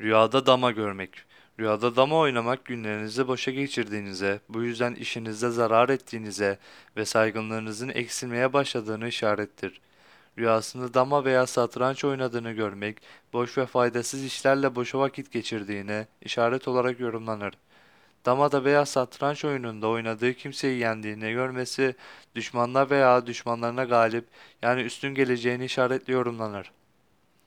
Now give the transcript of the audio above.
Rüyada dama görmek. Rüyada dama oynamak günlerinizi boşa geçirdiğinize, bu yüzden işinizde zarar ettiğinize ve saygınlığınızın eksilmeye başladığını işarettir. Rüyasında dama veya satranç oynadığını görmek, boş ve faydasız işlerle boşa vakit geçirdiğine işaret olarak yorumlanır. Damada veya satranç oyununda oynadığı kimseyi yendiğini görmesi, düşmanlar veya düşmanlarına galip yani üstün geleceğini işaretli yorumlanır.